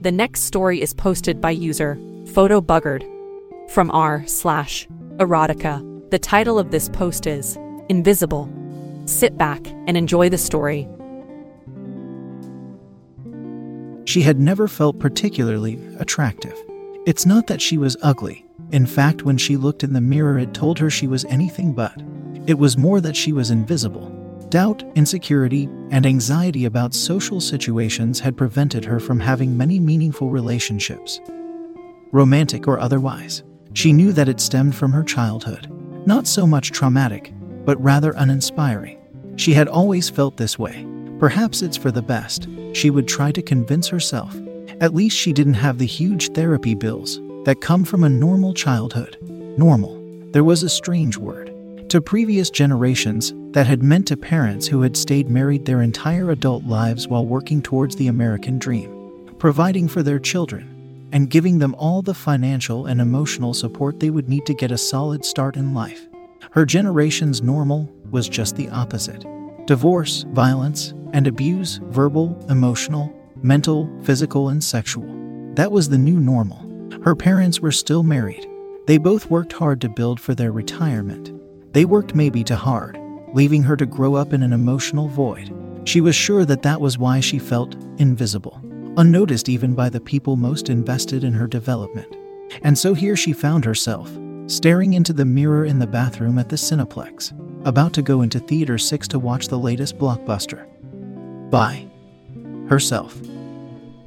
The next story is posted by user Photo Buggard from r slash erotica. The title of this post is Invisible. Sit back and enjoy the story. She had never felt particularly attractive. It's not that she was ugly. In fact, when she looked in the mirror, it told her she was anything but. It was more that she was invisible. Doubt, insecurity, and anxiety about social situations had prevented her from having many meaningful relationships, romantic or otherwise. She knew that it stemmed from her childhood. Not so much traumatic, but rather uninspiring. She had always felt this way. Perhaps it's for the best. She would try to convince herself. At least she didn't have the huge therapy bills that come from a normal childhood. Normal. There was a strange word. To previous generations, that had meant to parents who had stayed married their entire adult lives while working towards the American dream, providing for their children, and giving them all the financial and emotional support they would need to get a solid start in life. Her generation's normal was just the opposite divorce, violence, and abuse verbal, emotional, mental, physical, and sexual. That was the new normal. Her parents were still married. They both worked hard to build for their retirement. They worked maybe too hard, leaving her to grow up in an emotional void. She was sure that that was why she felt invisible, unnoticed even by the people most invested in her development. And so here she found herself, staring into the mirror in the bathroom at the Cineplex, about to go into Theater 6 to watch the latest blockbuster. By herself.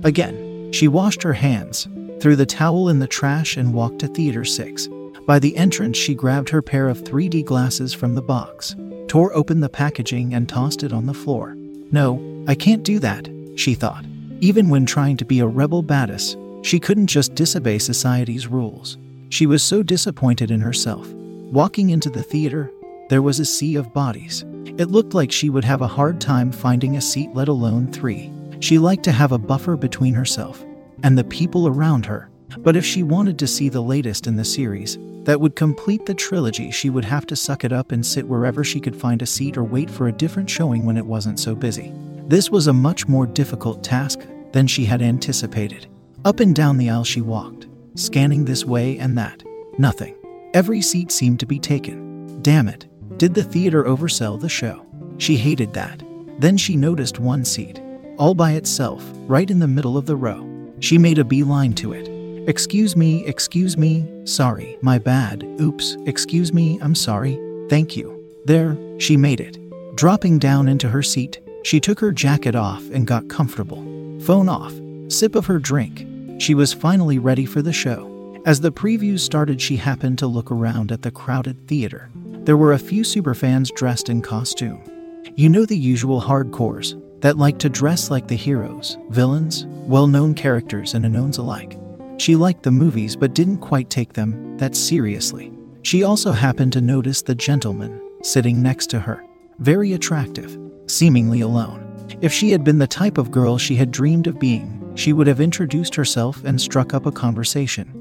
Again, she washed her hands, threw the towel in the trash, and walked to Theater 6. By the entrance, she grabbed her pair of 3D glasses from the box, tore open the packaging, and tossed it on the floor. No, I can't do that, she thought. Even when trying to be a rebel badass, she couldn't just disobey society's rules. She was so disappointed in herself. Walking into the theater, there was a sea of bodies. It looked like she would have a hard time finding a seat, let alone three. She liked to have a buffer between herself and the people around her. But if she wanted to see the latest in the series, that would complete the trilogy, she would have to suck it up and sit wherever she could find a seat or wait for a different showing when it wasn't so busy. This was a much more difficult task than she had anticipated. Up and down the aisle she walked, scanning this way and that. Nothing. Every seat seemed to be taken. Damn it. Did the theater oversell the show? She hated that. Then she noticed one seat, all by itself, right in the middle of the row. She made a beeline to it. Excuse me, excuse me, sorry, my bad, oops, excuse me, I'm sorry, thank you. There, she made it. Dropping down into her seat, she took her jacket off and got comfortable. Phone off, sip of her drink. She was finally ready for the show. As the previews started, she happened to look around at the crowded theater. There were a few superfans dressed in costume. You know the usual hardcores that like to dress like the heroes, villains, well known characters, and unknowns alike. She liked the movies but didn't quite take them that seriously. She also happened to notice the gentleman sitting next to her. Very attractive, seemingly alone. If she had been the type of girl she had dreamed of being, she would have introduced herself and struck up a conversation.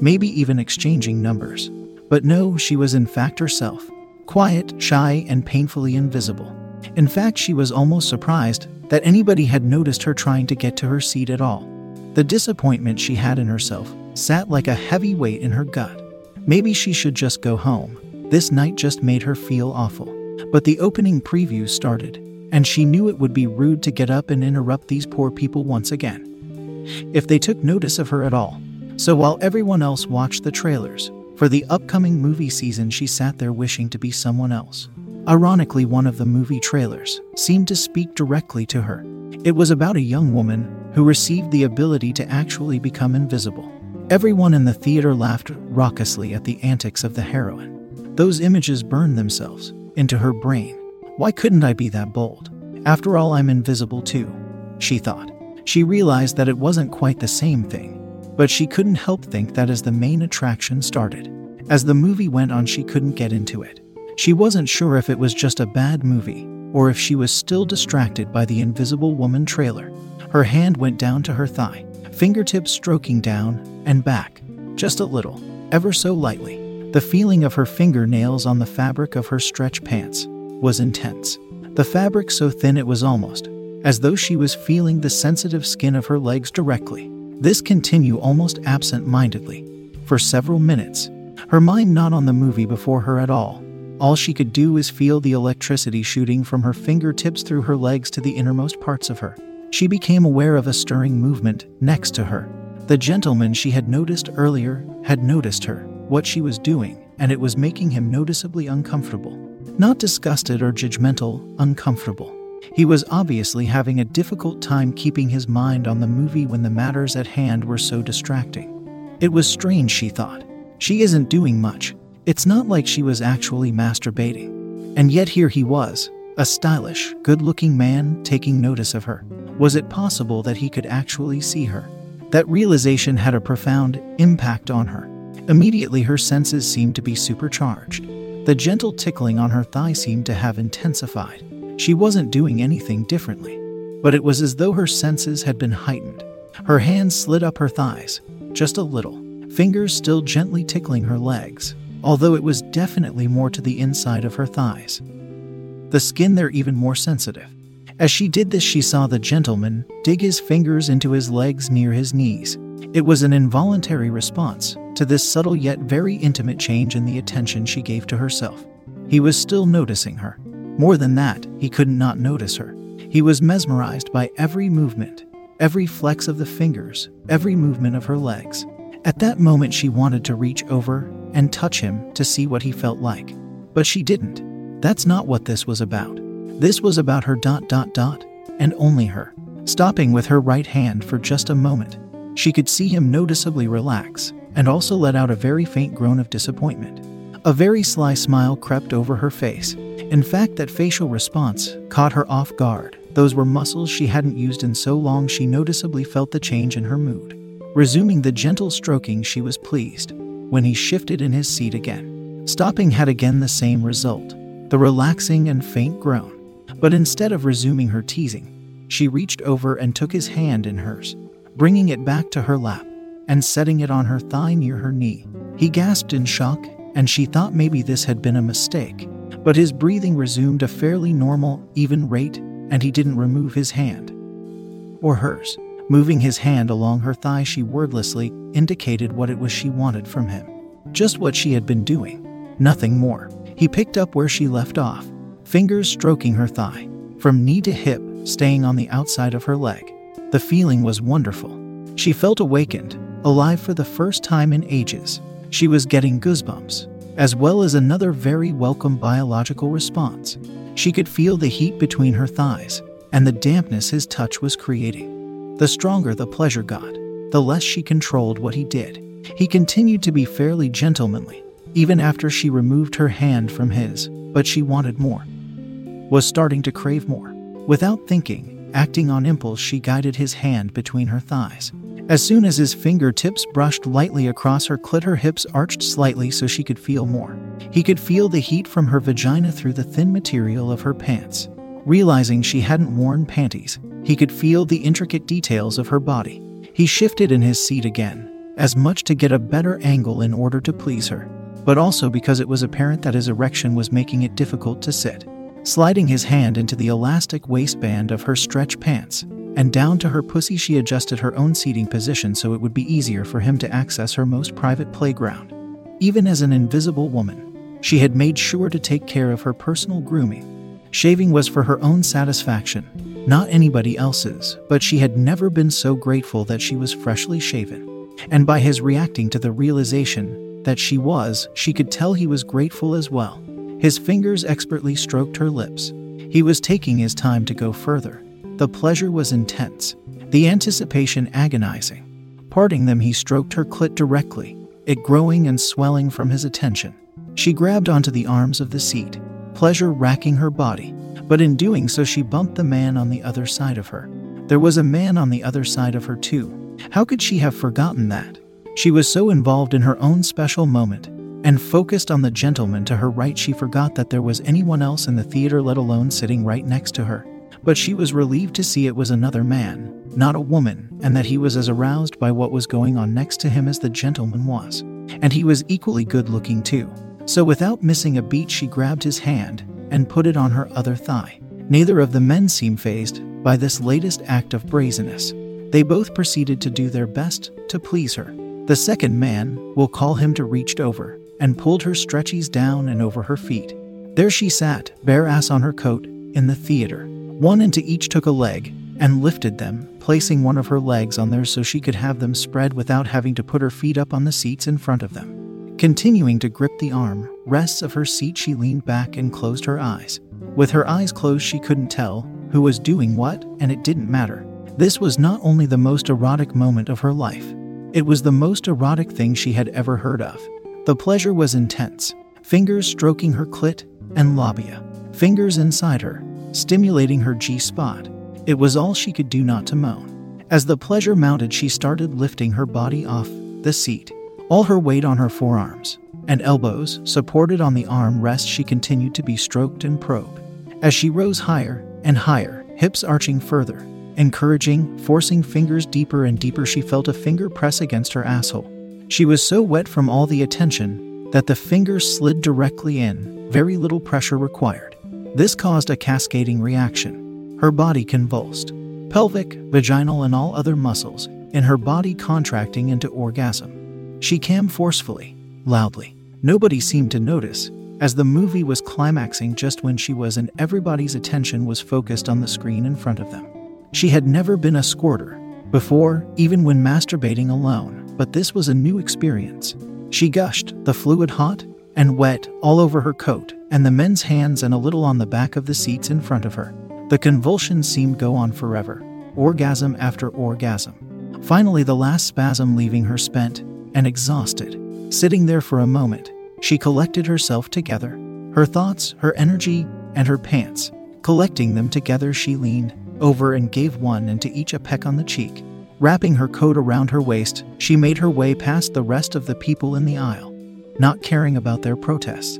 Maybe even exchanging numbers. But no, she was in fact herself. Quiet, shy, and painfully invisible. In fact, she was almost surprised that anybody had noticed her trying to get to her seat at all. The disappointment she had in herself sat like a heavy weight in her gut. Maybe she should just go home. This night just made her feel awful. But the opening preview started, and she knew it would be rude to get up and interrupt these poor people once again. If they took notice of her at all, So while everyone else watched the trailers, for the upcoming movie season, she sat there wishing to be someone else. Ironically, one of the movie trailers seemed to speak directly to her. It was about a young woman who received the ability to actually become invisible. Everyone in the theater laughed raucously at the antics of the heroine. Those images burned themselves into her brain. Why couldn't I be that bold? After all, I'm invisible too, she thought. She realized that it wasn't quite the same thing, but she couldn't help think that as the main attraction started. As the movie went on, she couldn't get into it. She wasn't sure if it was just a bad movie or if she was still distracted by the Invisible Woman trailer. Her hand went down to her thigh, fingertips stroking down and back, just a little, ever so lightly. The feeling of her fingernails on the fabric of her stretch pants was intense. The fabric so thin it was almost as though she was feeling the sensitive skin of her legs directly. This continued almost absent mindedly for several minutes, her mind not on the movie before her at all. All she could do was feel the electricity shooting from her fingertips through her legs to the innermost parts of her. She became aware of a stirring movement next to her. The gentleman she had noticed earlier had noticed her, what she was doing, and it was making him noticeably uncomfortable. Not disgusted or judgmental, uncomfortable. He was obviously having a difficult time keeping his mind on the movie when the matters at hand were so distracting. It was strange, she thought. She isn't doing much. It's not like she was actually masturbating. And yet here he was, a stylish, good looking man taking notice of her. Was it possible that he could actually see her? That realization had a profound impact on her. Immediately, her senses seemed to be supercharged. The gentle tickling on her thigh seemed to have intensified. She wasn't doing anything differently, but it was as though her senses had been heightened. Her hands slid up her thighs, just a little, fingers still gently tickling her legs, although it was definitely more to the inside of her thighs. The skin there even more sensitive. As she did this, she saw the gentleman dig his fingers into his legs near his knees. It was an involuntary response to this subtle yet very intimate change in the attention she gave to herself. He was still noticing her, more than that, he could not not notice her. He was mesmerized by every movement, every flex of the fingers, every movement of her legs. At that moment, she wanted to reach over and touch him to see what he felt like. But she didn't. That's not what this was about. This was about her dot dot dot, and only her. Stopping with her right hand for just a moment, she could see him noticeably relax and also let out a very faint groan of disappointment. A very sly smile crept over her face, in fact, that facial response caught her off guard. Those were muscles she hadn't used in so long she noticeably felt the change in her mood. Resuming the gentle stroking, she was pleased when he shifted in his seat again. Stopping had again the same result the relaxing and faint groan. But instead of resuming her teasing, she reached over and took his hand in hers, bringing it back to her lap and setting it on her thigh near her knee. He gasped in shock, and she thought maybe this had been a mistake but his breathing resumed a fairly normal, even rate, and he didn't remove his hand. Or hers. Moving his hand along her thigh, she wordlessly indicated what it was she wanted from him. Just what she had been doing. Nothing more. He picked up where she left off, fingers stroking her thigh, from knee to hip, staying on the outside of her leg. The feeling was wonderful. She felt awakened, alive for the first time in ages. She was getting goosebumps as well as another very welcome biological response. She could feel the heat between her thighs and the dampness his touch was creating. The stronger the pleasure got, the less she controlled what he did. He continued to be fairly gentlemanly, even after she removed her hand from his, but she wanted more. Was starting to crave more. Without thinking, acting on impulse, she guided his hand between her thighs. As soon as his fingertips brushed lightly across her clit, her hips arched slightly so she could feel more. He could feel the heat from her vagina through the thin material of her pants. Realizing she hadn't worn panties, he could feel the intricate details of her body. He shifted in his seat again, as much to get a better angle in order to please her, but also because it was apparent that his erection was making it difficult to sit. Sliding his hand into the elastic waistband of her stretch pants, and down to her pussy she adjusted her own seating position so it would be easier for him to access her most private playground. Even as an invisible woman, she had made sure to take care of her personal grooming. Shaving was for her own satisfaction, not anybody else's, but she had never been so grateful that she was freshly shaven. And by his reacting to the realization that she was, she could tell he was grateful as well. His fingers expertly stroked her lips. He was taking his time to go further. The pleasure was intense, the anticipation agonizing. Parting them, he stroked her clit directly, it growing and swelling from his attention. She grabbed onto the arms of the seat, pleasure racking her body, but in doing so, she bumped the man on the other side of her. There was a man on the other side of her, too. How could she have forgotten that? She was so involved in her own special moment and focused on the gentleman to her right, she forgot that there was anyone else in the theater, let alone sitting right next to her. But she was relieved Two see it was another man, not a woman, and that he was as aroused by what was going on next to him as the gentleman was. And he was equally good looking, too. So without missing a beat, she grabbed his hand and put it on her other thigh. Neither of the men seemed fazed by this latest act of brazenness. They both proceeded to do their best to please her. The second man, we'll call him to reached over and pulled her stretchies down and over her feet. There she sat, bare ass on her coat, in the theater. One into each took a leg and lifted them, placing one of her legs on theirs so she could have them spread without having to put her feet up on the seats in front of them. Continuing to grip the arm rests of her seat, she leaned back and closed her eyes. With her eyes closed, she couldn't tell who was doing what, and it didn't matter. This was not only the most erotic moment of her life, it was the most erotic thing she had ever heard of. The pleasure was intense, fingers stroking her clit and labia, fingers inside her, stimulating her G spot. It was all she could do not to moan. As the pleasure mounted, she started lifting her body off the seat, all her weight on her forearms and elbows supported on the arm rest. She continued to be stroked and probed. As she rose higher and higher, hips arching further, encouraging, forcing fingers deeper and deeper, she felt a finger press against her asshole. She was so wet from all the attention that the fingers slid directly in, very little pressure required. This caused a cascading reaction. Her body convulsed, pelvic, vaginal, and all other muscles in her body contracting into orgasm. She came forcefully, loudly. Nobody seemed to notice, as the movie was climaxing just when she was, and everybody's attention was focused on the screen in front of them. She had never been a squirter before, even when masturbating alone but this was a new experience. She gushed, the fluid hot and wet all over her coat, and the men's hands and a little on the back of the seats in front of her. The convulsions seemed go on forever, orgasm after orgasm. Finally, the last spasm leaving her spent and exhausted. Sitting there for a moment, she collected herself together, her thoughts, her energy, and her pants. Collecting them together, she leaned over and gave one and two each a peck on the cheek. Wrapping her coat around her waist, she made her way past the rest of the people in the aisle, not caring about their protests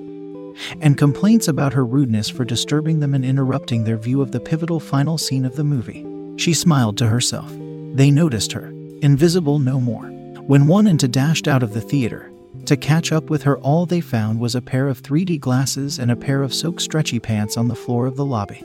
and complaints about her rudeness for disturbing them and interrupting their view of the pivotal final scene of the movie. She smiled to herself. They noticed her, invisible no more. When one into dashed out of the theater, to catch up with her, all they found was a pair of 3D glasses and a pair of soaked stretchy pants on the floor of the lobby.